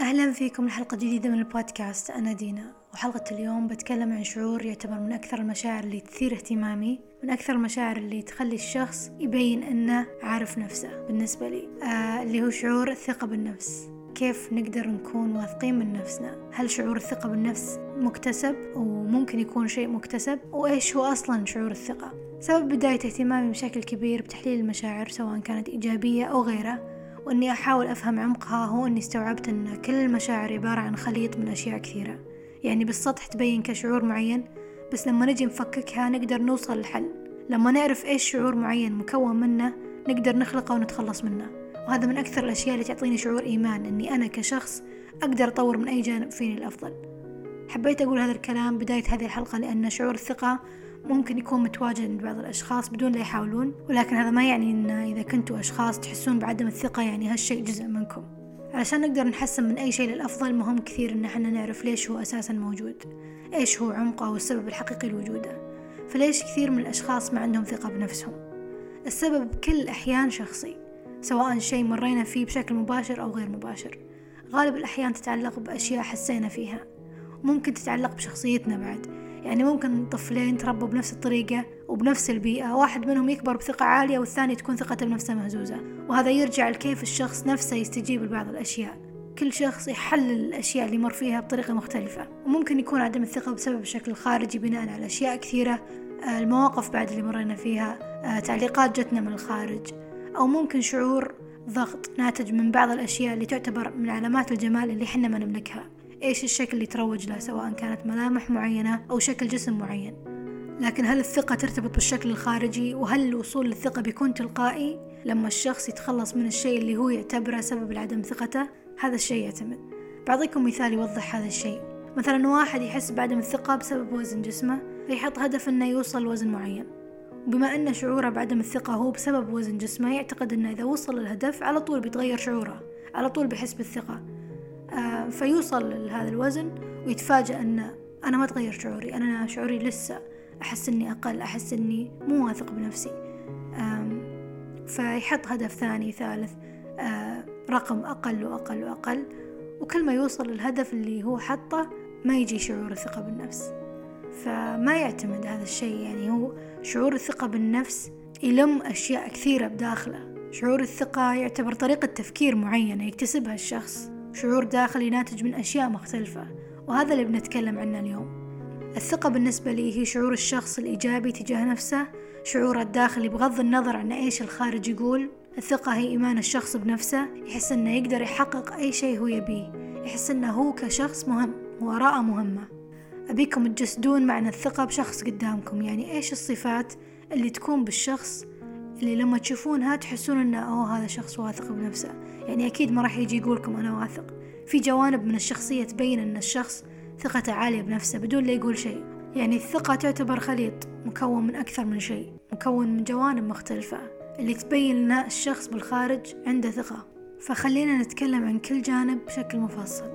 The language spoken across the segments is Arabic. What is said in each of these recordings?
أهلا فيكم لحلقة جديدة من البودكاست. أنا دينا وحلقة اليوم بتكلم عن شعور يعتبر من أكثر المشاعر اللي تثير اهتمامي من أكثر المشاعر اللي تخلي الشخص يبين أنه عارف نفسه بالنسبة لي آه اللي هو شعور الثقة بالنفس. كيف نقدر نكون واثقين من نفسنا؟ هل شعور الثقة بالنفس مكتسب وممكن يكون شيء مكتسب؟ وإيش هو أصلا شعور الثقة؟ سبب بداية اهتمامي بشكل كبير بتحليل المشاعر سواء كانت إيجابية أو غيره وإني أحاول أفهم عمقها هو إني استوعبت أن كل المشاعر عبارة عن خليط من أشياء كثيرة. يعني بالسطح تبين كشعور معين بس لما نجي نفككها نقدر نوصل للحل لما نعرف إيش شعور معين مكون منه نقدر نخلقه ونتخلص منه. وهذا من أكثر الأشياء اللي تعطيني شعور إيمان إني أنا كشخص أقدر أطور من أي جانب فيني الأفضل. حبيت أقول هذا الكلام بداية هذه الحلقة لأن شعور الثقة ممكن يكون متواجد عند بعض الأشخاص بدون لا يحاولون ولكن هذا ما يعني أن إذا كنتوا أشخاص تحسون بعدم الثقة يعني هالشيء جزء منكم. علشان نقدر نحسن من أي شيء للأفضل مهم كثير إن إحنا نعرف ليش هو أساسا موجود إيش هو عمقه والسبب الحقيقي لوجوده فليش كثير من الأشخاص ما عندهم ثقة بنفسهم. السبب بكل الأحيان شخصي سواء شيء مرينا فيه بشكل مباشر أو غير مباشر. غالب الأحيان تتعلق بأشياء حسينا فيها ممكن تتعلق بشخصيتنا بعد. يعني ممكن طفلين تربوا بنفس الطريقة وبنفس البيئة واحد منهم يكبر بثقة عالية والثاني تكون ثقته بنفسه مهزوزة وهذا يرجع لكيف الشخص نفسه يستجيب لبعض الأشياء. كل شخص يحلل الأشياء اللي مر فيها بطريقة مختلفة وممكن يكون عدم الثقة بسبب الشكل الخارجي بناء على أشياء كثيرة آه، المواقف بعد اللي مرينا فيها آه، تعليقات جتنا من الخارج أو ممكن شعور ضغط ناتج من بعض الأشياء اللي تعتبر من علامات الجمال اللي حنا ما نملكها. إيش الشكل اللي تروج له سواء كانت ملامح معينة أو شكل جسم معين. لكن هل الثقة ترتبط بالشكل الخارجي؟ وهل الوصول للثقة بيكون تلقائي لما الشخص يتخلص من الشيء اللي هو يعتبره سبب لعدم ثقته؟ هذا الشيء يعتمد. بعطيكم مثال يوضح هذا الشيء. مثلا واحد يحس بعدم الثقة بسبب وزن جسمه فيحط هدف إنه يوصل لوزن معين. وبما إن شعوره بعدم الثقة هو بسبب وزن جسمه يعتقد إنه إذا وصل للهدف على طول بيتغير شعوره على طول بيحس بالثقة. فيوصل لهذا الوزن ويتفاجأ أن أنا ما تغير شعوري. أنا شعوري لسه أحس إني أقل أحس إني مو واثق بنفسي. فيحط هدف ثاني ثالث آه، رقم أقل وأقل وأقل. وكل ما يوصل للهدف اللي هو حطه ما يجي شعور الثقة بالنفس. فما يعتمد هذا الشيء يعني هو شعور الثقة بالنفس يلم أشياء كثيرة بداخله. شعور الثقة يعتبر طريقة تفكير معينة يكتسبها الشخص. شعور داخلي ناتج من أشياء مختلفة وهذا اللي بنتكلم عنه اليوم. الثقة بالنسبة لي هي شعور الشخص الإيجابي تجاه نفسه شعوره الداخلي بغض النظر عن إيش الخارج يقول. الثقة هي إيمان الشخص بنفسه يحس إنه يقدر يحقق أي شيء هو يبيه يحس إنه هو كشخص مهم وآراءه مهمة. أبيكم تجسدون معنى الثقة بشخص قدامكم يعني إيش الصفات اللي تكون بالشخص اللي لما تشوفونها تحسون إنه أوه هذا شخص واثق بنفسه. يعني أكيد ما راح يجي يقولكم أنا واثق. في جوانب من الشخصية تبين أن الشخص ثقته عالية بنفسه بدون لا يقول شيء. يعني الثقة تعتبر خليط مكون من أكثر من شيء مكون من جوانب مختلفة اللي تبين أن الشخص بالخارج عنده ثقة. فخلينا نتكلم عن كل جانب بشكل مفصل.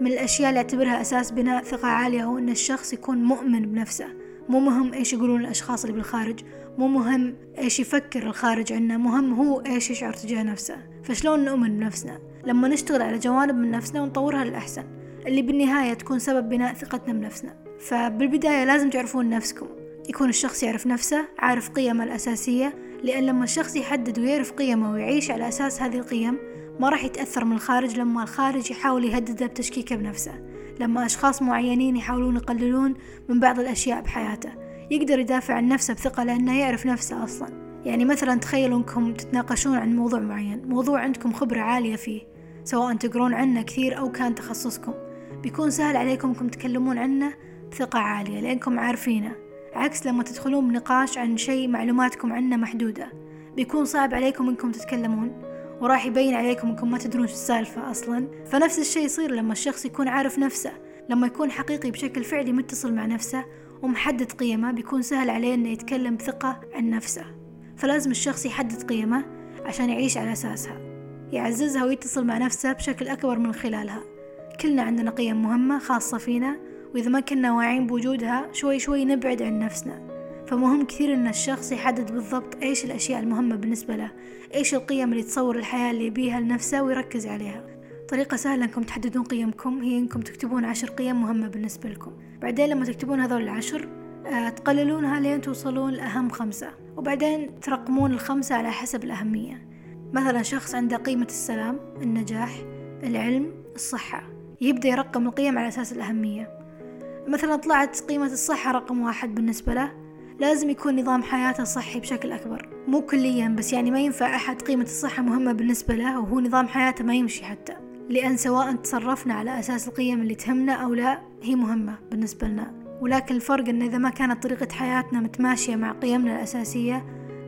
من الأشياء اللي أعتبرها أساس بناء ثقة عالية هو أن الشخص يكون مؤمن بنفسه. مو مهم إيش يقولون الأشخاص اللي بالخارج مو مهم إيش يفكر الخارج عنه مهم هو إيش يشعر تجاه نفسه. فشلون نؤمن بنفسنا؟ لما نشتغل على جوانب من نفسنا ونطورها للأحسن اللي بالنهاية تكون سبب بناء ثقتنا بنفسنا. فبالبداية لازم تعرفون نفسكم. يكون الشخص يعرف نفسه عارف قيمه الأساسية لأن لما الشخص يحدد ويعرف قيمه ويعيش على أساس هذه القيم ما راح يتأثر من الخارج لما الخارج يحاول يهدده بتشكيكه بنفسه. لما أشخاص معينين يحاولون يقللون من بعض الأشياء بحياته. يقدر يدافع عن نفسه بثقة لأنه يعرف نفسه أصلا. يعني مثلا تخيلوا أنكم تتناقشون عن موضوع معين موضوع عندكم خبرة عالية فيه سواء تقرون عنه كثير أو كان تخصصكم. بيكون سهل عليكم أنكم تتكلمون عنه بثقة عالية لأنكم عارفينه. عكس لما تدخلون بنقاش عن شيء معلوماتكم عنه محدودة. بيكون صعب عليكم أنكم تتكلمون وراح يبين عليكم أنكم ما تدرون شو السالفة أصلا. فنفس الشيء يصير لما الشخص يكون عارف نفسه لما يكون حقيقي بشكل فعلي متصل مع نفسه ومحدد قيمه بيكون سهل عليه إنه يتكلم بثقة عن نفسه. فلازم الشخص يحدد قيمه عشان يعيش على أساسها. يعززها ويتصل مع نفسه بشكل أكبر من خلالها. كلنا عندنا قيم مهمة خاصة فينا وإذا ما كنا واعيين بوجودها شوي شوي نبعد عن نفسنا. فمهم كثير إن الشخص يحدد بالضبط إيش الأشياء المهمة بالنسبة له إيش القيم اللي تصور الحياة اللي يبيها لنفسه ويركز عليها. طريقة سهلة أنكم تحددون قيمكم هي أنكم تكتبون عشر قيم مهمة بالنسبة لكم. بعدين لما تكتبون هذول العشر آه، تقللونها لين توصلون لأهم خمسة وبعدين ترقمون الخمسة على حسب الأهمية. مثلا شخص عنده قيمة السلام النجاح العلم الصحة. يبدأ يرقم القيم على أساس الأهمية. مثلا طلعت قيمة الصحة رقم واحد بالنسبة له. لازم يكون نظام حياته صحي بشكل أكبر. مو كليا بس يعني ما ينفع أحد قيمة الصحة مهمة بالنسبة له وهو نظام حياته ما يمشي حتى. لأن سواء تصرفنا على أساس القيم اللي تهمنا أو لا هي مهمة بالنسبة لنا. ولكن الفرق أن إذا ما كانت طريقة حياتنا متماشية مع قيمنا الأساسية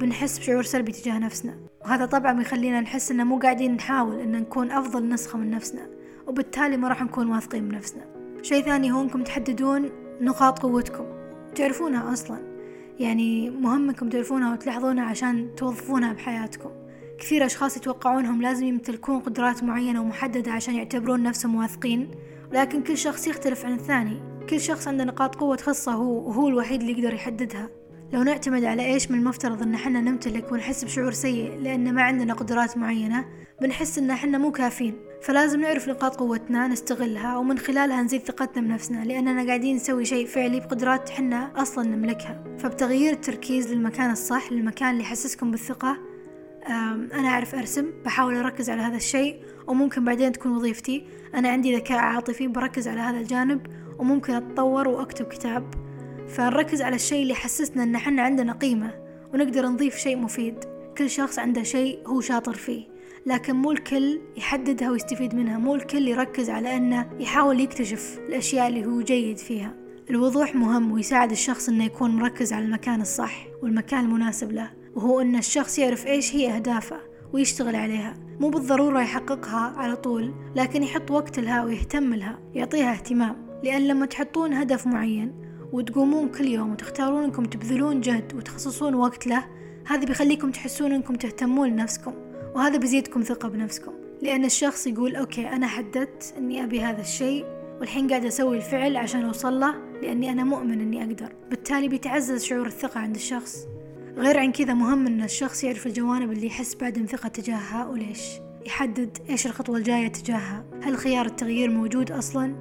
بنحس بشعور سلبي تجاه نفسنا. وهذا طبعا بيخلينا نحس أن مو قاعدين نحاول أن نكون أفضل نسخة من نفسنا وبالتالي ما راح نكون واثقين بنفسنا. شيء ثاني هو أنكم تحددون نقاط قوتكم. تعرفونها أصلا. يعني مهم أنكم تعرفونها وتلاحظونها عشان توظفونها بحياتكم. كثير أشخاص يتوقعونهم لازم يمتلكون قدرات معينة ومحددة عشان يعتبرون نفسهم واثقين لكن كل شخص يختلف عن الثاني. كل شخص عنده نقاط قوة تخصه هو وهو الوحيد اللي يقدر يحددها. لو نعتمد على إيش من المفترض إن حنا نمتلك ونحس بشعور سيء لأن ما عندنا قدرات معينة بنحس إن حنا مو كافيين. فلازم نعرف نقاط قوتنا نستغلها ومن خلالها نزيد ثقتنا بنفسنا لأننا قاعدين نسوي شيء فعلي بقدرات حنا أصلا نملكها. فبتغيير التركيز للمكان الصح للمكان اللي يحسسكم بالثقة أنا أعرف أرسم بحاول أركز على هذا الشيء وممكن بعدين تكون وظيفتي. أنا عندي ذكاء عاطفي بركز على هذا الجانب وممكن أتطور وأكتب كتاب. فنركز على الشيء اللي يحسسنا إن حنا عندنا قيمة ونقدر نضيف شيء مفيد. كل شخص عنده شيء هو شاطر فيه لكن مو الكل يحددها ويستفيد منها. مو الكل يركز على أنه يحاول يكتشف الأشياء اللي هو جيد فيها. الوضوح مهم ويساعد الشخص أنه يكون مركز على المكان الصح والمكان المناسب له. وهو أن الشخص يعرف إيش هي أهدافه ويشتغل عليها. مو بالضرورة يحققها على طول لكن يحط وقت لها ويهتم لها يعطيها اهتمام لأن لما تحطون هدف معين وتقومون كل يوم وتختارون إنكم تبذلون جهد وتخصصون وقت له هذا بيخليكم تحسون إنكم تهتمون لنفسكم وهذا بيزيدكم ثقة بنفسكم. لأن الشخص يقول أوكي أنا حددت أني أبي هذا الشيء والحين قاعد أسوي الفعل عشان أوصل له لأني أنا مؤمن أني أقدر. بالتالي بيتعزز شعور الثقة عند الشخص. غير عن كذا مهم أن الشخص يعرف الجوانب اللي يحس بعدم ثقة تجاهها وليش يحدد إيش الخطوة الجاية تجاهها. هل خيار التغيير موجود أصلا؟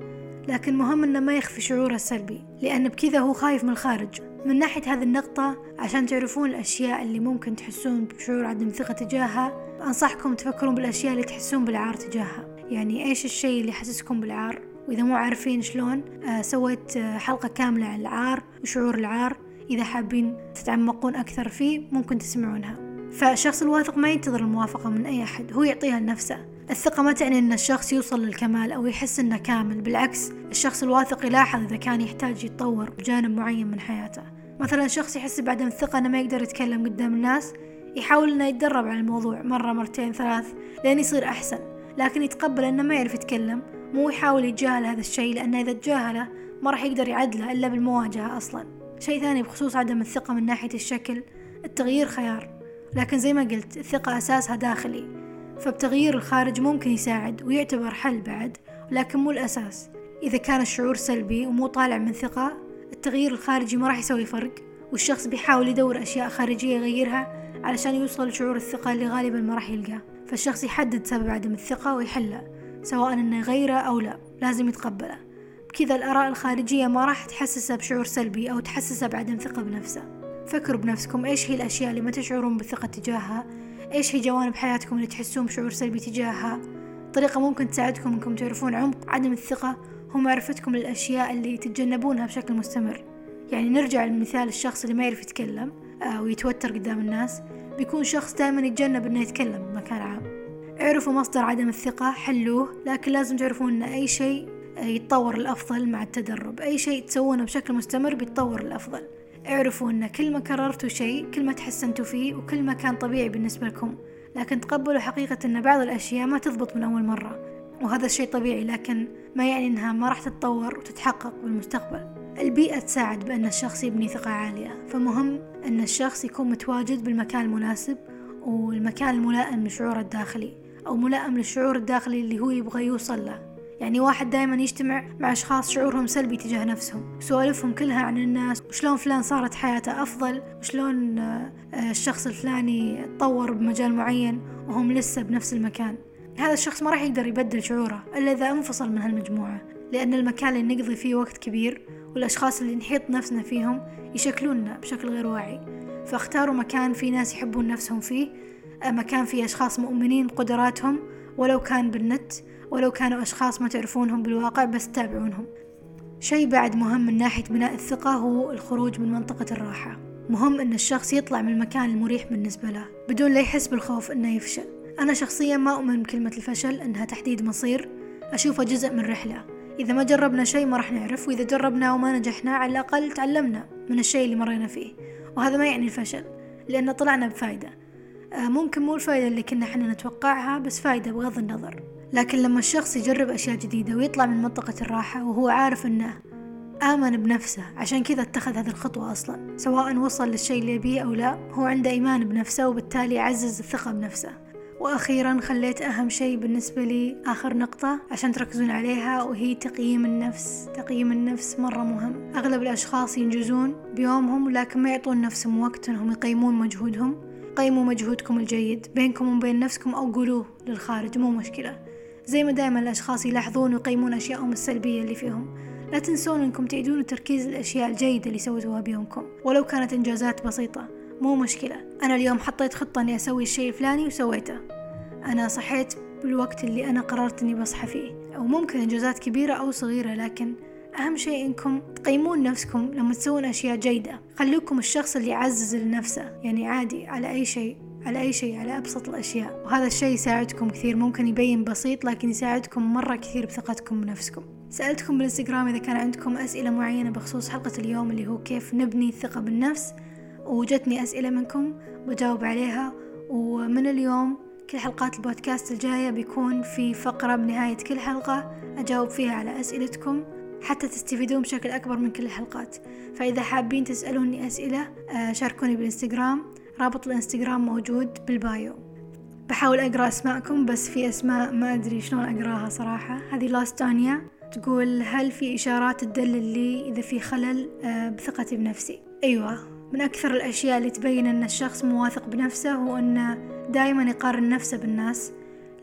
لكن مهم أنه ما يخفي شعوره السلبي لأن بكذا هو خايف من الخارج. من ناحية هذه النقطة عشان تعرفون الأشياء اللي ممكن تحسون بشعور عدم ثقة تجاهها أنصحكم تفكرون بالأشياء اللي تحسون بالعار تجاهها. يعني إيش الشيء اللي يحسسكم بالعار؟ وإذا مو عارفين شلون آه سويت آه حلقة كاملة عن العار وشعور العار. إذا حابين تتعمقون أكثر فيه ممكن تسمعونها. فالشخص الواثق ما ينتظر الموافقة من أي أحد هو يعطيها لنفسه. الثقة ما تعني أن الشخص يوصل للكمال أو يحس أنه كامل بالعكس الشخص الواثق يلاحظ إذا كان يحتاج يتطور بجانب معين من حياته. مثلا شخص يحس بعدم الثقة أنه ما يقدر يتكلم قدام الناس يحاول أنه يتدرب على الموضوع مرة مرتين ثلاث لين يصير أحسن. لكن يتقبل أنه ما يعرف يتكلم مو يحاول يتجاهل هذا الشيء لأنه إذا تجاهله ما راح يقدر يعدله إلا بالمواجهة أصلا. شيء ثاني بخصوص عدم الثقة من ناحية الشكل التغيير خيار. لكن زي ما قلت الثقة أساسها داخلي. فبتغيير الخارج ممكن يساعد ويعتبر حل بعد لكن مو الأساس. إذا كان الشعور سلبي ومو طالع من ثقة التغيير الخارجي ما راح يسوي فرق والشخص بيحاول يدور أشياء خارجية يغيرها علشان يوصل لشعور الثقة اللي غالبا ما راح يلقاه. فالشخص يحدد سبب عدم الثقة ويحله سواء إنه يغيره أو لا لازم يتقبله. بكذا الآراء الخارجية ما راح تحسسه بشعور سلبي أو تحسسه بعدم ثقة بنفسه. فكروا بنفسكم إيش هي الأشياء اللي ما تشعرون بالثقة تجاهها؟ إيش هي جوانب حياتكم اللي تحسون بشعور سلبي تجاهها؟ طريقة ممكن تساعدكم إنكم تعرفون عمق عدم الثقة هو معرفتكم للأشياء اللي تتجنبونها بشكل مستمر. يعني نرجع لمثال الشخص اللي ما يعرف يتكلم آه، ويتوتر قدام الناس. بيكون شخص دائما يتجنب إنه يتكلم بمكان عام. اعرفوا مصدر عدم الثقة حلوة لكن لازم تعرفون إن أي شيء يتطور الأفضل مع التدرب. أي شيء تسوونه بشكل مستمر بيتطور الأفضل. اعرفوا أن كل ما كررتوا شيء كل ما تحسنتوا فيه وكل ما كان طبيعي بالنسبة لكم. لكن تقبلوا حقيقة أن بعض الأشياء ما تضبط من أول مرة. وهذا الشيء طبيعي لكن ما يعني إنها ما راح تتطور وتتحقق بالمستقبل. البيئة تساعد بأن الشخص يبني ثقة عالية. فمهم أن الشخص يكون متواجد بالمكان المناسب والمكان الملائم لشعوره الداخلي أو ملائم للشعور الداخلي اللي هو يبغى يوصل له. يعني واحد دائما يجتمع مع أشخاص شعورهم سلبي تجاه نفسهم سوالفهم كلها عن الناس وشلون فلان صارت حياته أفضل وشلون آه، الشخص الفلاني تطور بمجال معين وهم لسه بنفس المكان. هذا الشخص ما راح يقدر يبدل شعوره إلا إذا انفصل من هالمجموعة لأن المكان اللي نقضي فيه وقت كبير والأشخاص اللي نحيط نفسنا فيهم يشكلوننا بشكل غير واعي. فاختاروا مكان فيه ناس يحبون نفسهم فيه مكان فيه أشخاص مؤمنين بقدراتهم ولو كان بالنت. ولو كانوا أشخاص ما تعرفونهم بالواقع بس تتابعونهم. شيء بعد مهم من ناحية بناء الثقة هو الخروج من منطقة الراحة. مهم أن الشخص يطلع من المكان المريح بالنسبة له بدون لا يحس بالخوف أنه يفشل. أنا شخصيا ما أؤمن بكلمة الفشل أنها تحديد مصير. أشوفها جزء من رحلة. إذا ما جربنا شيء ما راح نعرف وإذا جربنا وما نجحنا على الأقل تعلمنا من الشيء اللي مرينا فيه. وهذا ما يعني الفشل لأن طلعنا بفايدة. آه، ممكن مو الفايدة اللي كنا حنا نتوقعها بس فايدة بغض النظر. لكن لما الشخص يجرب أشياء جديدة ويطلع من منطقة الراحة وهو عارف أنه آمن بنفسه عشان كذا اتخذ هذه الخطوة أصلا سواء وصل للشيء اللي يبيه أو لا هو عنده إيمان بنفسه وبالتالي عزز الثقة بنفسه. وأخيرا خليت أهم شيء بالنسبة لي آخر نقطة عشان تركزون عليها وهي تقييم النفس. تقييم النفس مرة مهم. أغلب الأشخاص ينجزون بيومهم لكن ما يعطون نفسهم وقت أنهم يقيمون مجهودهم. قيموا مجهودكم الجيد بينكم وبين نفسكم أو قولوه للخارج مو مشكلة. زي ما دائما الأشخاص يلاحظون ويقيمون أشيائهم السلبية اللي فيهم. لا تنسون أنكم تعيدون تركيز الأشياء الجيدة اللي سويتوها بيومكم. ولو كانت إنجازات بسيطة مو مشكلة. أنا اليوم حطيت خطة أني أسوي الشيء الفلاني وسويته. أنا صحيت بالوقت اللي أنا قررت أني بصحى فيه. أو ممكن إنجازات كبيرة أو صغيرة لكن أهم شيء إنكم تقيمون نفسكم لما تسوون أشياء جيدة. خلوكم الشخص اللي يعزز لنفسه. يعني عادي على أي شيء. على أي شيء على أبسط الأشياء. وهذا الشيء يساعدكم كثير. ممكن يبين بسيط لكن يساعدكم مرة كثير بثقتكم بنفسكم. سألتكم بالإنستغرام إذا كان عندكم أسئلة معينة بخصوص حلقة اليوم اللي هو كيف نبني الثقة بالنفس. وجتني أسئلة منكم بجاوب عليها. ومن اليوم كل حلقات البودكاست الجاية بيكون في فقرة بنهاية كل حلقة أجاوب فيها على أسئلتكم حتى تستفيدون بشكل أكبر من كل الحلقات. فإذا حابين تسألوني أسئلة آه، شاركوني بالإنستغرام. رابط الإنستغرام موجود بالبايو. بحاول أقرأ أسماءكم بس في أسماء ما أدري شلون أقراها صراحة. هذه لاستانيا تقول هل في إشارات تدلل لي إذا في خلل آه، بثقتي بنفسي؟ أيوة من أكثر الأشياء اللي تبين أن الشخص مو واثق بنفسه هو أنه دائما يقارن نفسه بالناس.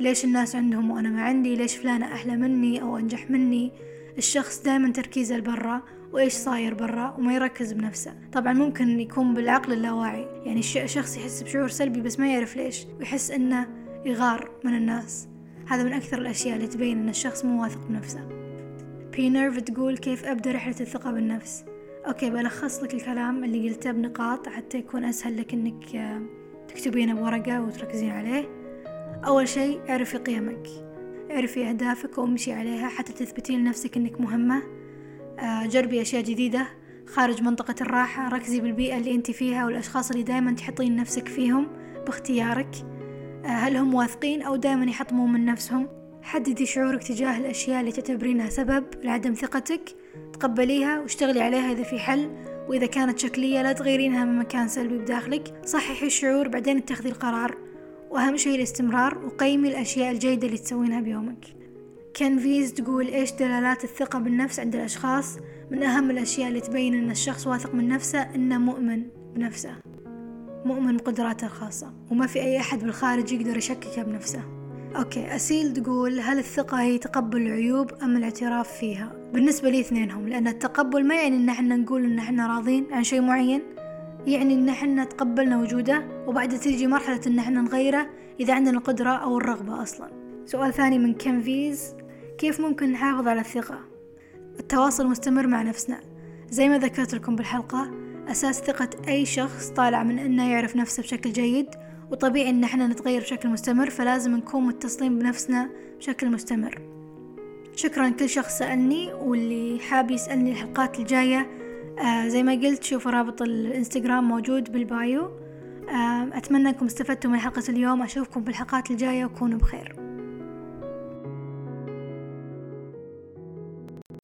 ليش الناس عندهم وأنا ما عندي؟ ليش فلانة أحلى مني أو أنجح مني؟ الشخص دائما تركيزه لبرا. وإيش صاير برا وما يركز بنفسه. طبعا ممكن يكون بالعقل اللاواعي. يعني الشخص يحس بشعور سلبي بس ما يعرف ليش. ويحس أنه يغار من الناس. هذا من أكثر الأشياء اللي تبين أن الشخص مو واثق بنفسه. بينر تقول كيف أبدأ رحلة الثقة بالنفس. أوكي بلخص لك الكلام اللي قلته بنقاط حتى يكون أسهل لك إنك آه، تكتبينه بورقة وتركزين عليه. أول شيء اعرفي قيمك. اعرفي أهدافك وامشي عليها حتى تثبتين لنفسك إنك مهمة. جربي أشياء جديدة خارج منطقة الراحة. ركزي بالبيئة اللي أنت فيها والأشخاص اللي دايما تحطين نفسك فيهم باختيارك. آه، هل هم واثقين أو دايما يحطمون من نفسهم؟ حددي شعورك تجاه الأشياء اللي تعتبرينها سبب لعدم ثقتك. تقبليها واشتغلي عليها إذا في حل وإذا كانت شكلية لا تغيرينها من مكان سلبي بداخلك. صححي الشعور بعدين اتخذي القرار. وأهم شيء الاستمرار وقيمي الأشياء الجيدة اللي تسوينها بيومك. كنفيز تقول إيش دلالات الثقة بالنفس عند الأشخاص؟ من أهم الأشياء اللي تبين أن الشخص واثق من نفسه إنه مؤمن بنفسه مؤمن بقدراته الخاصة وما في أي أحد بالخارج يقدر يشككه بنفسه. okay أسيل تقول هل الثقة هي تقبل العيوب أم الاعتراف فيها؟ بالنسبة لي اثنينهم لأن التقبل ما يعني إن إحنا نقول إن إحنا راضين عن شيء معين يعني إن إحنا تقبلنا وجوده وبعد تيجي مرحلة إن إحنا نغيره إذا عندنا القدرة أو الرغبة أصلا. سؤال ثاني من كنفيز كيف ممكن نحافظ على الثقة؟ التواصل مستمر مع نفسنا. زي ما ذكرت لكم بالحلقة أساس ثقة أي شخص طالع من إنه يعرف نفسه بشكل جيد وطبيعي إن إحنا نتغير بشكل مستمر فلازم نكون متصلين بنفسنا بشكل مستمر. شكرا لكل شخص سألني واللي حاب يسألني الحلقات الجاية آه زي ما قلت شوفوا رابط الإنستغرام موجود بالبايو. آه أتمنى أنكم استفدتوا من حلقة اليوم. أشوفكم بالحلقات الجاية وكونوا بخير.